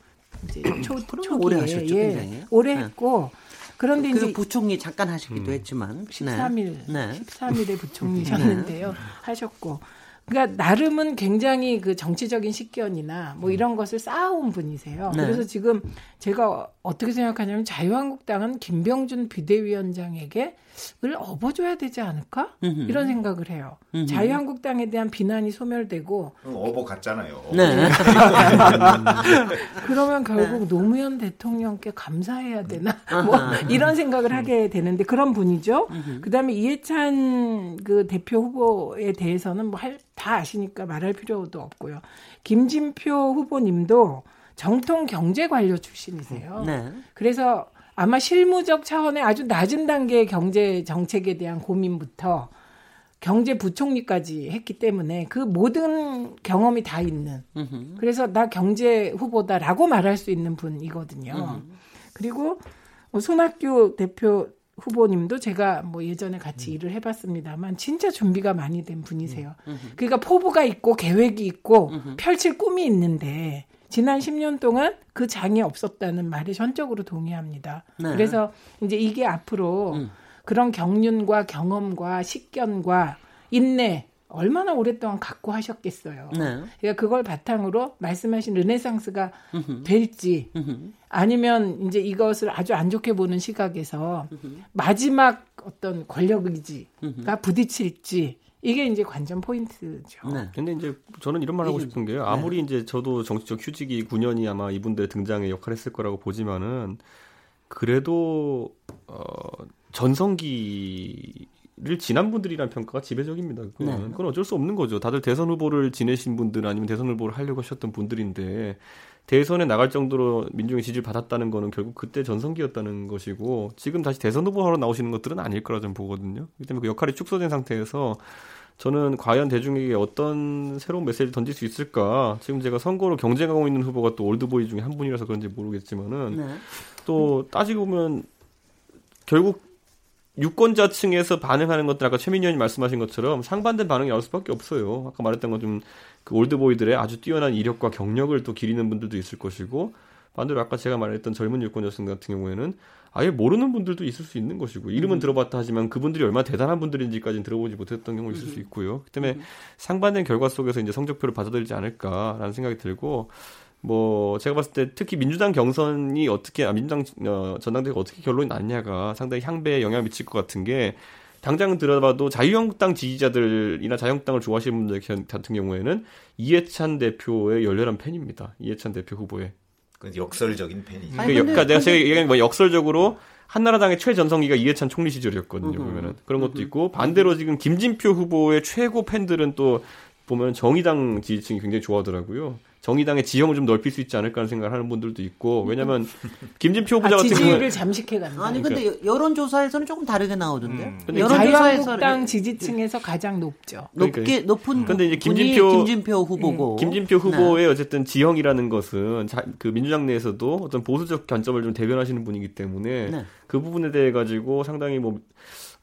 이제 초, 그럼 초기에 오래 하셨죠, 예, 굉장히. 오래 네. 했고 그런데 그 이제 부총리 잠깐 하시기도 했지만 13일, 네. 13일에 부총리셨는데요. 하셨고. 그러니까 나름은 굉장히 그 정치적인 식견이나 뭐 이런 것을 쌓아온 분이세요. 네. 그래서 지금 제가 어떻게 생각하냐면 자유한국당은 김병준 비대위원장에게 을 업어줘야 되지 않을까? 음흠. 이런 생각을 해요. 음흠. 자유한국당에 대한 비난이 소멸되고 어버 같잖아요. 네. 그러면 결국 노무현 대통령께 감사해야 되나 뭐 이런 생각을 하게 되는데 그런 분이죠. 그다음에 이해찬 그 대표 후보에 대해서는 뭐다 아시니까 말할 필요도 없고요. 김진표 후보님도 정통 경제 관료 출신이세요. 네. 그래서 아마 실무적 차원의 아주 낮은 단계의 경제 정책에 대한 고민부터 경제 부총리까지 했기 때문에 그 모든 경험이 다 있는. 그래서 나 경제 후보다라고 말할 수 있는 분이거든요. 그리고 뭐 손학규 대표 후보님도 제가 뭐 예전에 같이 일을 해봤습니다만 진짜 준비가 많이 된 분이세요. 그러니까 포부가 있고 계획이 있고 펼칠 꿈이 있는데 지난 10년 동안 그 장이 없었다는 말에 전적으로 동의합니다. 네. 그래서 이제 이게 앞으로 음. 그런 경륜과 경험과 식견과 인내 얼마나 오랫동안 갖고 하셨겠어요. 네. 그러니까 그걸 바탕으로 말씀하신 르네상스가 음흠. 될지 음흠. 아니면 이제 이것을 아주 안 좋게 보는 시각에서 마지막 어떤 권력 의지가 부딪힐지 이게 이제 관전 포인트죠. 네. 근데 이제 저는 이런 말 하고 싶은 게요. 아무리 이제 저도 정치적 휴직이 9년이 아마 이분들의 등장에 역할했을 거라고 보지만은 그래도 어 전성기 를 지난 분들이란 평가가 지배적입니다. 그건, 네. 그건 어쩔 수 없는 거죠. 다들 대선 후보를 지내신 분들 아니면 대선 후보를 하려고 하셨던 분들인데 대선에 나갈 정도로 민중의 지지를 받았다는 거는 결국 그때 전성기였다는 것이고 지금 다시 대선 후보하러 나오시는 것들은 아닐 거라 좀 보거든요. 그렇기 때문에 그 역할이 축소된 상태에서 저는 과연 대중에게 어떤 새로운 메시지를 던질 수 있을까? 지금 제가 선거로 경쟁하고 있는 후보가 또 올드보이 중에 한 분이라서 그런지 모르겠지만은 네. 또 따지고 보면 결국 유권자층에서 반응하는 것들 아까 최민희 의원이 말씀하신 것처럼 상반된 반응이 나올 수밖에 없어요. 아까 말했던 것좀 그 올드보이들의 아주 뛰어난 이력과 경력을 또 기리는 분들도 있을 것이고 반대로 아까 제가 말했던 젊은 유권자층 같은 경우에는 아예 모르는 분들도 있을 수 있는 것이고 이름은 들어봤다 하지만 그분들이 얼마나 대단한 분들인지까지는 들어보지 못했던 경우 있을 수 있고요. 그 때문에 상반된 결과 속에서 이제 성적표를 받아들이지 않을까라는 생각이 들고 뭐 제가 봤을 때 특히 민주당 경선이 어떻게 아, 민주당 어, 전당대회가 어떻게 결론이 났냐가 상당히 향배에 영향을 미칠 것 같은 게 당장 들어봐도 자유한국당 지지자들이나 자유한국당을 좋아하시는 분들 같은 경우에는 이해찬 대표의 열렬한 팬입니다. 이해찬 대표 후보의. 그 역설적인 팬이죠. 아니, 그 근데- 역, 내가 제가 근데- 얘기한 뭐 역설적으로 한나라당의 최전성기가 이해찬 총리 시절이었거든요. 음흠. 보면은 그런 것도 있고 반대로 지금 김진표 후보의 최고 팬들은 또 보면 정의당 지지층이 굉장히 좋아하더라고요. 정의당의 지형을 좀 넓힐 수 있지 않을까 하는 생각을 하는 분들도 있고 왜냐하면 김진표 후보자 아, 같은 경우에 지지율을 잠식해 간다. 아니 근데 여- 여론조사에서는 조금 다르게 나오던데요. 근데 여론조사에서 자유한국당 지지층에서 가장 높죠. 높게 높은 근데 이제 김진표- 김진표 후보고 김진표 후보의 어쨌든 지형이라는 것은 자, 그 민주당 내에서도 어떤 보수적 관점을 좀 대변하시는 분이기 때문에 네. 그 부분에 대해 가지고 상당히 뭐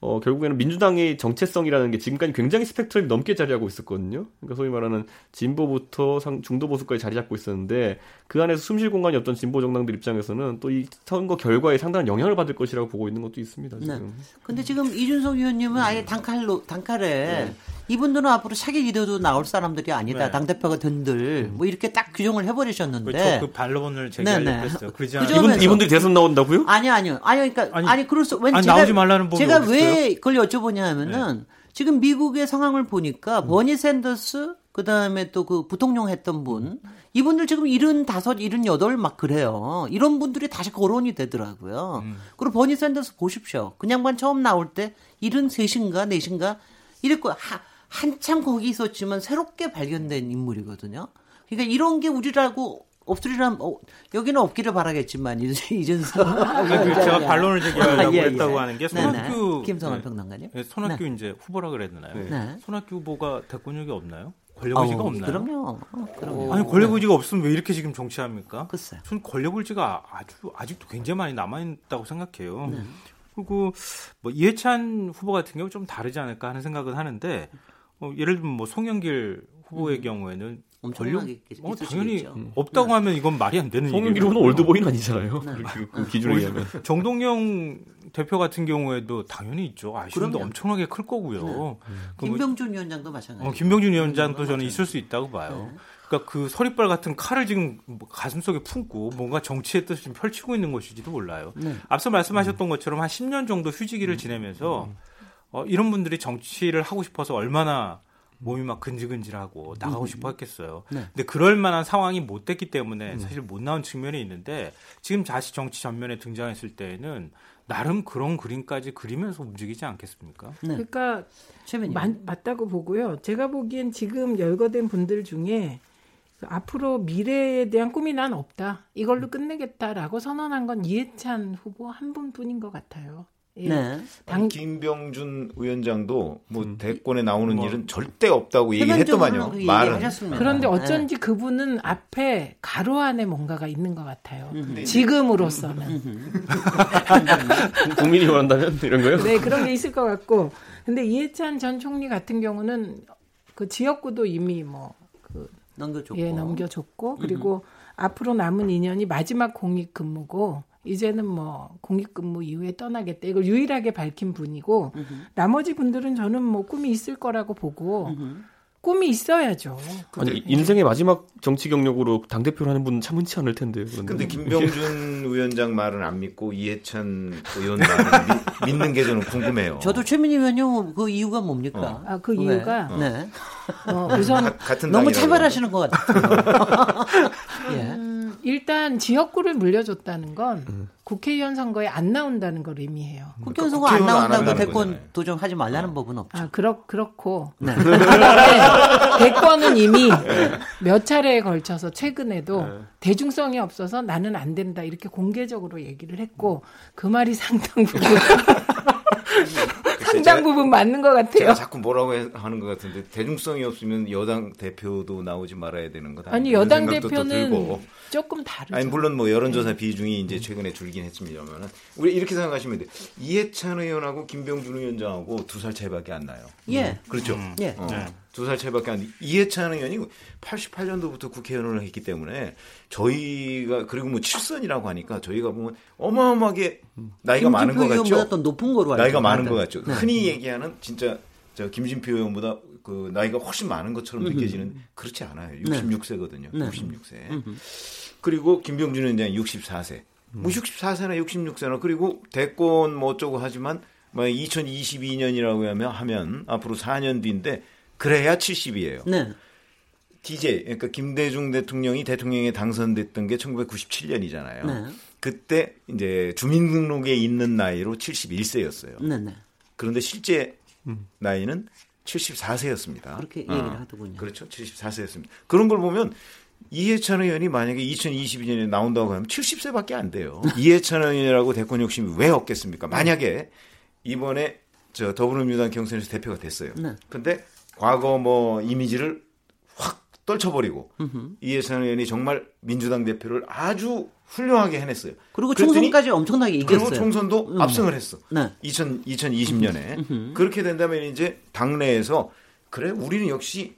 어, 결국에는 민주당의 정체성이라는 게 지금까지 굉장히 스펙트럼이 넘게 자리하고 있었거든요. 그러니까 소위 말하는 진보부터 상, 중도 보수까지 자리 잡고 있었는데 그 안에서 숨쉴 공간이 없던 진보 정당들 입장에서는 또 이 선거 결과에 상당한 영향을 받을 것이라고 보고 있는 것도 있습니다. 네. 지금. 근데 지금 이준석 위원님은 아예 단칼로 단칼에 이분들은 앞으로 차기 기대도 나올 사람들이 아니다. 네. 당대표가 된들. 뭐 이렇게 딱 규정을 해버리셨는데. 그렇죠. 그 반론을 제기하려고 네네. 했어요. 그러지 그 않아요. 이분, 이분들이 대선 나온다고요? 아니요, 아니요. 아니요, 그러니까, 아니, 아니, 그럴 수, 왠 아니, 제가, 나오지 말라는 법이 제가 왜 그걸 여쭤보냐 하면은, 지금 미국의 상황을 보니까, 버니 샌더스, 그 다음에 또 그 부통령 했던 분, 이분들 지금 75, 78 막 그래요. 이런 분들이 다시 거론이 되더라고요. 그리고 버니 샌더스 보십시오. 그냥 반 처음 나올 때 73인가 4인가 이랬고, 하, 한참 거기 있었지만 새롭게 발견된 인물이거든요. 그러니까 이런 게 우리라고 없으리란 어, 여기는 없기를 바라겠지만 이준- 이준석 그 제가 반론을 제기하려고 예, 예. 했다고 하는 게 네네. 손학규 김성환 네. 평론가님. 네, 손학규 이제 후보라 그랬나요? 네. 손학규 후보가 대권력이 없나요? 권력 의지가 어우, 없나요? 그럼요. 어, 그럼요. 아니 권력 의지가 없으면 왜 이렇게 지금 정치합니까? 글쎄요. 전 권력 의지가 아주 아직도 굉장히 많이 남아 있다고 생각해요. 네. 그리고 뭐 이해찬 후보 같은 경우 좀 다르지 않을까 하는 생각은 하는데 어, 예를 들면 뭐 송영길 후보의 경우에는 권력 엄청나게 어, 당연히 수 있죠. 없다고 하면 이건 말이 안 되는 송영길 얘기고 후보는 올드보이는 아니잖아요. 네. 그, 그 기준에 의하면. 정동영 대표 같은 경우에도 당연히 있죠. 아쉬움도 그럼요. 엄청나게 클 거고요. 그 뭐- 김병준 위원장도 마찬가지. 어, 김병준 위원장도 저는 있을 수 있다고 봐요. 그러니까 그 서리빨 같은 칼을 지금 뭐 가슴 속에 품고 뭔가 정치의 뜻을 지금 펼치고 있는 것일지도 몰라요. 네. 앞서 말씀하셨던 것처럼 한 10년 정도 휴지기를 지내면서 어, 이런 분들이 정치를 하고 싶어서 얼마나 몸이 막 근질근질하고 나가고 싶어 했겠어요. 네. 근데 그럴 만한 상황이 못 됐기 때문에 사실 못 나온 측면이 있는데 지금 다시 정치 전면에 등장했을 때에는 나름 그런 그림까지 그리면서 움직이지 않겠습니까? 네. 그러니까. 마- 맞다고 보고요. 제가 보기엔 지금 열거된 분들 중에 그 앞으로 미래에 대한 꿈이 난 없다. 이걸로 끝내겠다라고 선언한 건 이해찬 후보 한 분뿐인 것 같아요. 예. 네. 당, 김병준 위원장도 뭐 대권에 나오는 일은 절대 없다고 얘기했더만요. 그 말은. 그런데 네. 어쩐지 그분은 앞에 가로 안에 뭔가가 있는 것 같아요. 지금으로서는. 국민이 원한다면 이런 거요? 네, 그런 게 있을 것 같고. 근데 이해찬 전 총리 같은 경우는 그 지역구도 이미 뭐, 그, 넘겨줬고. 예, 넘겨줬고, 그리고 앞으로 남은 2년이 마지막 공익 근무고, 이제는 뭐, 공익 근무 이후에 떠나겠다. 이걸 유일하게 밝힌 분이고, 나머지 분들은 저는 뭐 꿈이 있을 거라고 보고, 꿈이 있어야죠. 아니, 인생의 마지막 정치 경력으로 당 대표를 하는 분은 참 흔치 않을 텐데. 그런데. 근데 김병준 위원장 말은 안 믿고 이해찬 의원 말은 믿- 믿는 게 저는 궁금해요. 저도 최민희 의원님 그 이유가 뭡니까? 아, 그 왜? 이유가, 네. 어, 우선, 같은 너무 차별하시는 것 같아요. 예. 음, 일단 지역구를 물려줬다는 건 국회의원 선거에 안 나온다는 걸 의미해요. 국회의원 선거 안 나온다고 대권 거잖아요. 도전하지 말라는 법은 없죠. 아, 그렇, 그렇고. 네. 대권은 이미 몇 차례에 걸쳐서 최근에도 대중성이 없어서 나는 안 된다 이렇게 공개적으로 얘기를 했고 그 말이 상당 부분 상당 부분 맞는 것 같아요. 제가 자꾸 뭐라고 해- 하는 것 같은데 대중성이 없으면 여당 대표도 나오지 말아야 되는 거다. 아니 여당 대표는. 조금 다르죠. 아니 물론 뭐 여론조사 비중이 이제 최근에 줄긴 했습니다만은 우리 이렇게 생각하시면 돼. 요 이해찬 의원하고 김병준 위원장하고 두 살 차이밖에 안 나요. 예. 그렇죠. 예. 어, 네. 두 살 차이밖에 안 돼. 이해찬 의원이 88년도부터 국회의원을 했기 때문에 저희가 그리고 뭐 칠선이라고 하니까 저희가 보면 어마어마하게 나이가 많은 것 같죠. 더 높은 거로 나이가 많은. 것 같죠. 네. 흔히 얘기하는 진짜 저 김진표 의원보다 그 나이가 훨씬 많은 것처럼 느껴지는 그렇지 않아요. 66세거든요. 네. 66세. 그리고 김병준 위원장이 64세. 뭐 64세나 66세나 그리고 대권 뭐 어쩌고 하지만 뭐 2022년이라고 하면 하면 앞으로 4년 뒤인데 그래야 70이에요. 네. DJ 그러니까 김대중 대통령이 대통령에 당선됐던 게 1997년이잖아요. 네. 그때 이제 주민등록에 있는 나이로 71세였어요. 네, 네. 그런데 실제 나이는 74세였습니다. 그렇게 얘기를 하더군요. 그렇죠. 74세였습니다. 그런 걸 보면 이해찬 의원이 만약에 2022년에 나온다고 하면 70세밖에 안 돼요. 이해찬 의원이라고 대권 욕심이 왜 없겠습니까? 만약에 이번에 저 더불어민주당 경선에서 대표가 됐어요. 네. 근데 과거 뭐 이미지를 확 떨쳐버리고 이해찬 의원이 정말 민주당 대표를 아주 훌륭하게 해냈어요. 그리고 총선까지 엄청나게 이겼어요. 그리고 총선도 압승을 했어. 네. 2000, 2020년에. 그렇게 된다면 이제 당내에서 그래 우리는 역시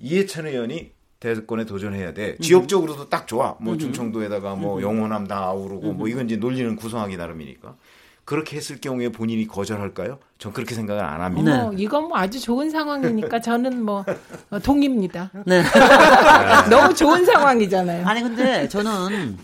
이해찬 의원이 대권에 도전해야 돼. 지역적으로도 딱 좋아. 뭐 충청도에다가 뭐 영호남 다 아우르고 뭐 이건 이제 논리는 구성하기 나름이니까. 그렇게 했을 경우에 본인이 거절할까요? 전 그렇게 생각을 안 합니다. 어머, 이건 뭐 아주 좋은 상황이니까 저는 뭐 어, 동의입니다. 네. 너무 좋은 상황이잖아요. 아니 근데 저는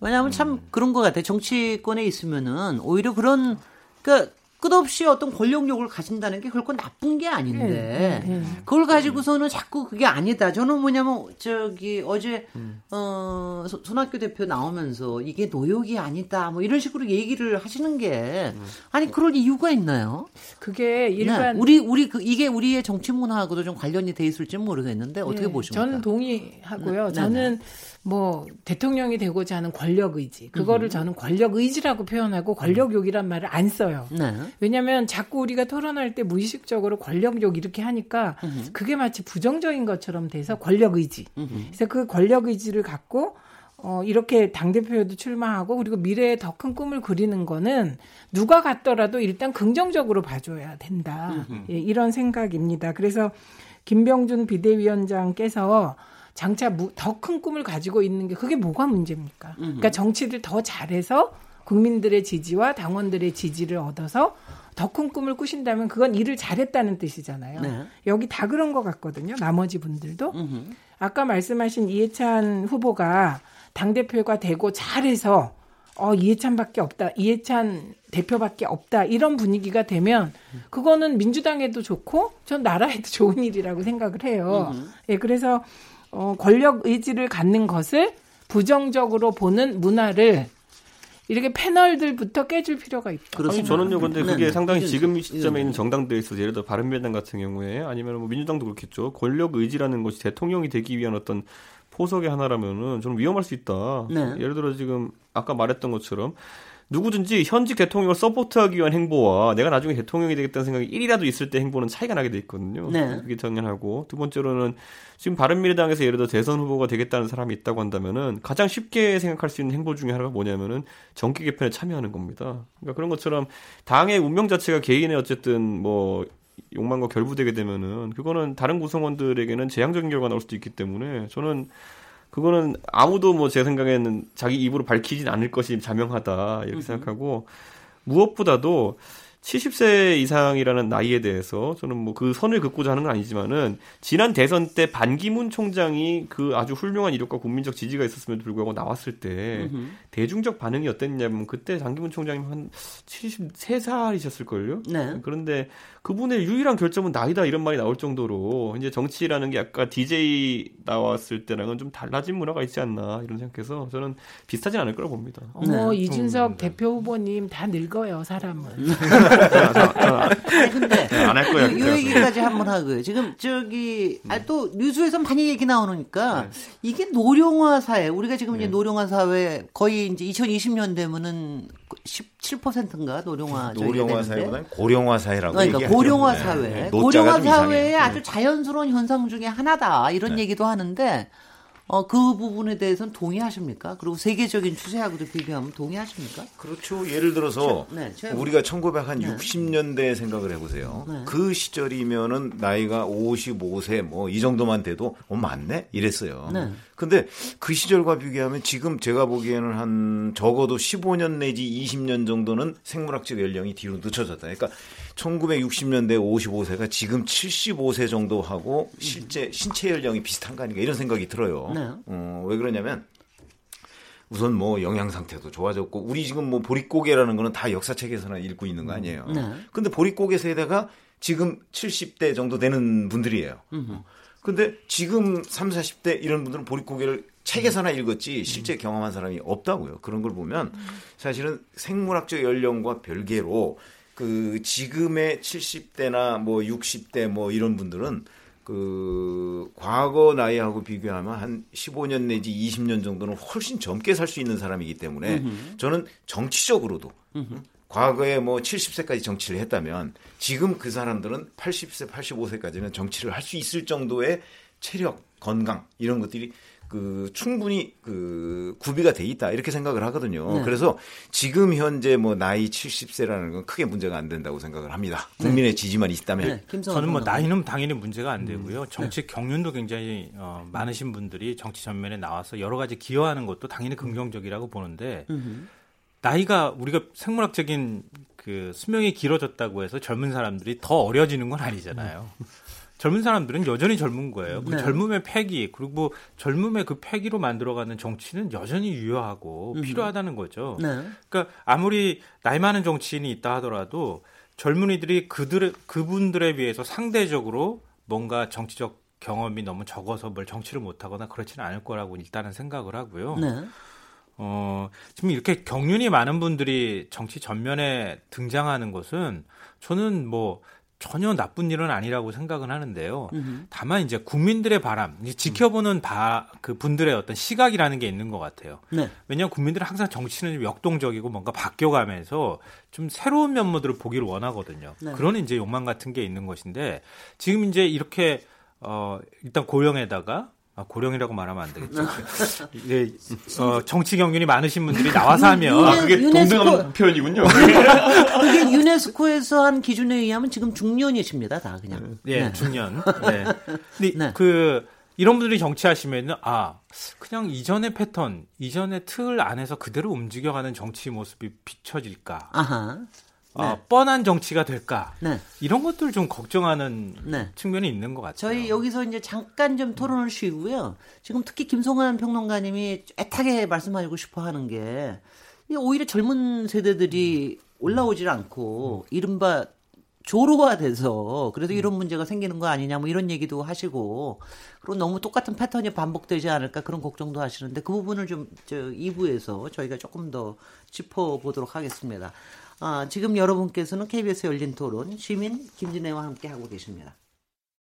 왜냐하면 참 그런 것 같아요. 정치권에 있으면은 오히려 그런 그러니까 끝없이 어떤 권력욕을 가진다는 게 결코 나쁜 게 아닌데 네, 네, 네. 그걸 가지고서는 자꾸 그게 아니다. 저는 뭐냐면 저기 어제 어 소- 손학규 대표 나오면서 이게 노욕이 아니다. 뭐 이런 식으로 얘기를 하시는 게 아니 그럴 이유가 있나요? 그게 네. 일반 우리 우리 그 이게 우리의 정치 문화하고도 좀 관련이 돼 있을지 모르겠는데 어떻게 예, 보십니까? 저는 동의하고요. 네, 저는 뭐 대통령이 되고자 하는 권력 의지, 그거를 저는 권력 의지라고 표현하고 권력욕이란 말을 안 써요. 네. 왜냐하면 자꾸 우리가 토론할 때 무의식적으로 권력욕 이렇게 하니까 그게 마치 부정적인 것처럼 돼서 권력 의지. 그래서 그 권력 의지를 갖고 어, 이렇게 당대표에도 출마하고 그리고 미래에 더 큰 꿈을 그리는 거는 누가 갔더라도 일단 긍정적으로 봐줘야 된다. 예, 이런 생각입니다. 그래서 김병준 비대위원장께서 장차 더 큰 꿈을 가지고 있는 게 그게 뭐가 문제입니까? 그러니까 정치를 더 잘해서 국민들의 지지와 당원들의 지지를 얻어서 더 큰 꿈을 꾸신다면 그건 일을 잘했다는 뜻이잖아요. 네. 여기 다 그런 것 같거든요. 나머지 분들도. 아까 말씀하신 이해찬 후보가 당대표가 되고 잘해서 어, 이해찬밖에 없다. 이해찬 대표밖에 없다. 이런 분위기가 되면 그거는 민주당에도 좋고 전 나라에도 좋은 일이라고 생각을 해요. 예, 그래서 어, 권력 의지를 갖는 것을 부정적으로 보는 문화를 이렇게 패널들부터 깨줄 필요가 있다. 그렇습니다. 저는요, 근데 네, 그게 네. 상당히 이건 지금 저- 시점에 있는 이건 정당들에 있어서 예를 들어 바른미래당 같은 경우에 아니면 뭐 민주당도 그렇겠죠. 권력 의지라는 것이 대통령이 되기 위한 어떤 포석의 하나라면은 좀 위험할 수 있다. 네. 예를 들어 지금 아까 말했던 것처럼 누구든지 현직 대통령을 서포트하기 위한 행보와 내가 나중에 대통령이 되겠다는 생각이 1이라도 있을 때 행보는 차이가 나게 돼 있거든요. 네. 그게 당연하고 두 번째로는 지금 바른미래당에서 예를 들어 대선 후보가 되겠다는 사람이 있다고 한다면은 가장 쉽게 생각할 수 있는 행보 중에 하나가 뭐냐면은 정기 개편에 참여하는 겁니다. 그러니까 그런 것처럼 당의 운명 자체가 개인의 어쨌든 뭐 욕망과 결부되게 되면은 그거는 다른 구성원들에게는 재앙적인 결과가 나올 수도 있기 때문에 저는 그거는 아무도 뭐 제 생각에는 자기 입으로 밝히진 않을 것이 자명하다 이렇게 생각하고 무엇보다도 70세 이상이라는 나이에 대해서 저는 뭐 그 선을 긋고자 하는 건 아니지만은 지난 대선 때 반기문 총장이 그 아주 훌륭한 이력과 국민적 지지가 있었음에도 불구하고 나왔을 때 대중적 반응이 어땠냐면 그때 반기문 총장님 한 73살이셨을 걸요? 네. 그런데 그분의 유일한 결점은 나이다 이런 말이 나올 정도로 이제 정치라는 게 아까 DJ 나왔을 때랑은 좀 달라진 문화가 있지 않나 이런 생각해서 저는 비슷하진 않을 거라고 봅니다. 어머 네. 이준석 대표 후보님 다 늙어요 사람은. 아니 근데 안 할 거야. 이, 이 얘기까지 한번 하고요. 지금 저기 아, 또 뉴스에서 많이 얘기 나오니까 이게 노령화 사회 우리가 지금 이제 노령화 사회 거의 이제 2020년 되면은 17%인가 노령화 노령화. 사회보다는 고령화 사회라고 그러니까. 고령화 네. 사회, 네. 고령화. 사회의 네. 아주 자연스러운 현상 중에 하나다 이런 네. 얘기도 하는데 어, 그 부분에 대해서는 동의하십니까? 그리고 세계적인 추세하고도 비교하면 동의하십니까? 그렇죠. 예를 들어서 저- 네, 저- 우리가 1960 네. 60년대 생각을 해보세요. 네. 그 시절이면은 나이가 55세 뭐 이 정도만 돼도 어 맞네 이랬어요. 네. 근데 그 시절과 비교하면 지금 제가 보기에는 한 적어도 15년 내지 20년 정도는 생물학적 연령이 뒤로 늦춰졌다. 그러니까 1960년대 55세가 지금 75세 정도 하고 실제 신체 연령이 비슷한 거 아닌가 이런 생각이 들어요. 네. 어, 왜 그러냐면 우선 뭐 영양 상태도 좋아졌고 우리 지금 뭐 보릿고개라는 거는 다 역사책에서나 읽고 있는 거 아니에요. 네. 근데 보릿고개 세대가 지금 70대 정도 되는 분들이에요. 근데 지금 3, 40대 이런 분들은 보릿고개를 책에서나 읽었지 실제 경험한 사람이 없다고요. 그런 걸 보면 사실은 생물학적 연령과 별개로 그 지금의 70대나 뭐 60대 뭐 이런 분들은 그 과거 나이하고 비교하면 한 15년 내지 20년 정도는 훨씬 젊게 살 수 있는 사람이기 때문에 저는 정치적으로도 과거에 뭐 70세까지 정치를 했다면 지금 그 사람들은 80세, 85세까지는 정치를 할 수 있을 정도의 체력, 건강 이런 것들이 그 충분히 그 구비가 돼 있다 이렇게 생각을 하거든요. 네. 그래서 지금 현재 뭐 나이 70세라는 건 크게 문제가 안 된다고 생각을 합니다. 국민의 지지만 있다면. 네, 저는 뭐. 나이는 당연히 문제가 안 되고요. 정치 경륜도 굉장히 어, 많으신 분들이 정치 전면에 나와서 여러 가지 기여하는 것도 당연히 긍정적이라고 보는데 나이가 우리가 생물학적인 그 수명이 길어졌다고 해서 젊은 사람들이 더 어려지는 건 아니잖아요. 젊은 사람들은 여전히 젊은 거예요. 그 네. 젊음의 패기 그리고 뭐 젊음의 그 패기로 만들어가는 정치는 여전히 유효하고 필요하다는 거죠. 네. 그러니까 아무리 나이 많은 정치인이 있다 하더라도 젊은이들이 그들 그분들에 비해서 상대적으로 뭔가 정치적 경험이 너무 적어서 뭘 정치를 못하거나 그렇지는 않을 거라고 일단은 생각을 하고요. 네. 어, 지금 이렇게 경륜이 많은 분들이 정치 전면에 등장하는 것은 저는 뭐 전혀 나쁜 일은 아니라고 생각은 하는데요. 다만 이제 국민들의 바람, 이제 지켜보는 바, 그 분들의 어떤 시각이라는 게 있는 것 같아요. 네. 왜냐하면 국민들은 항상 정치는 좀 역동적이고 뭔가 바뀌어가면서 좀 새로운 면모들을 보기를 원하거든요. 네. 그런 이제 욕망 같은 게 있는 것인데 지금 이제 이렇게 어 일단 고령에다가 아, 고령이라고 말하면 안 되겠죠. 이게 어, 정치 경륜이 많으신 분들이 나와서 하면 아, 그게 유네스코- 동등한 표현이군요. 그게 유네스코에서 한 기준에 의하면 지금 중년이십니다, 다 그냥. 예, 네. 중년. 네. 근데 네. 그 이런 분들이 정치하시면은 아 그냥 이전의 패턴, 이전의 틀 안에서 그대로 움직여가는 정치 모습이 비춰질까? 아하. 아, 뻔한 정치가 될까? 네. 이런 것들 좀 걱정하는 네. 측면이 있는 것 같아요. 저희 여기서 이제 잠깐 좀 토론을 쉬고요. 지금 특히 김성환 평론가님이 애타게 말씀하시고 싶어 하는 게 오히려 젊은 세대들이 올라오질 않고 이른바 조로가 돼서 그래서 이런 문제가 생기는 거 아니냐 뭐 이런 얘기도 하시고 그리고 너무 똑같은 패턴이 반복되지 않을까 그런 걱정도 하시는데 그 부분을 좀 저 2부에서 저희가 조금 더 짚어보도록 하겠습니다. 아, 지금 여러분께서는 KBS 열린 토론 시민 김진애와 함께 하고 계십니다.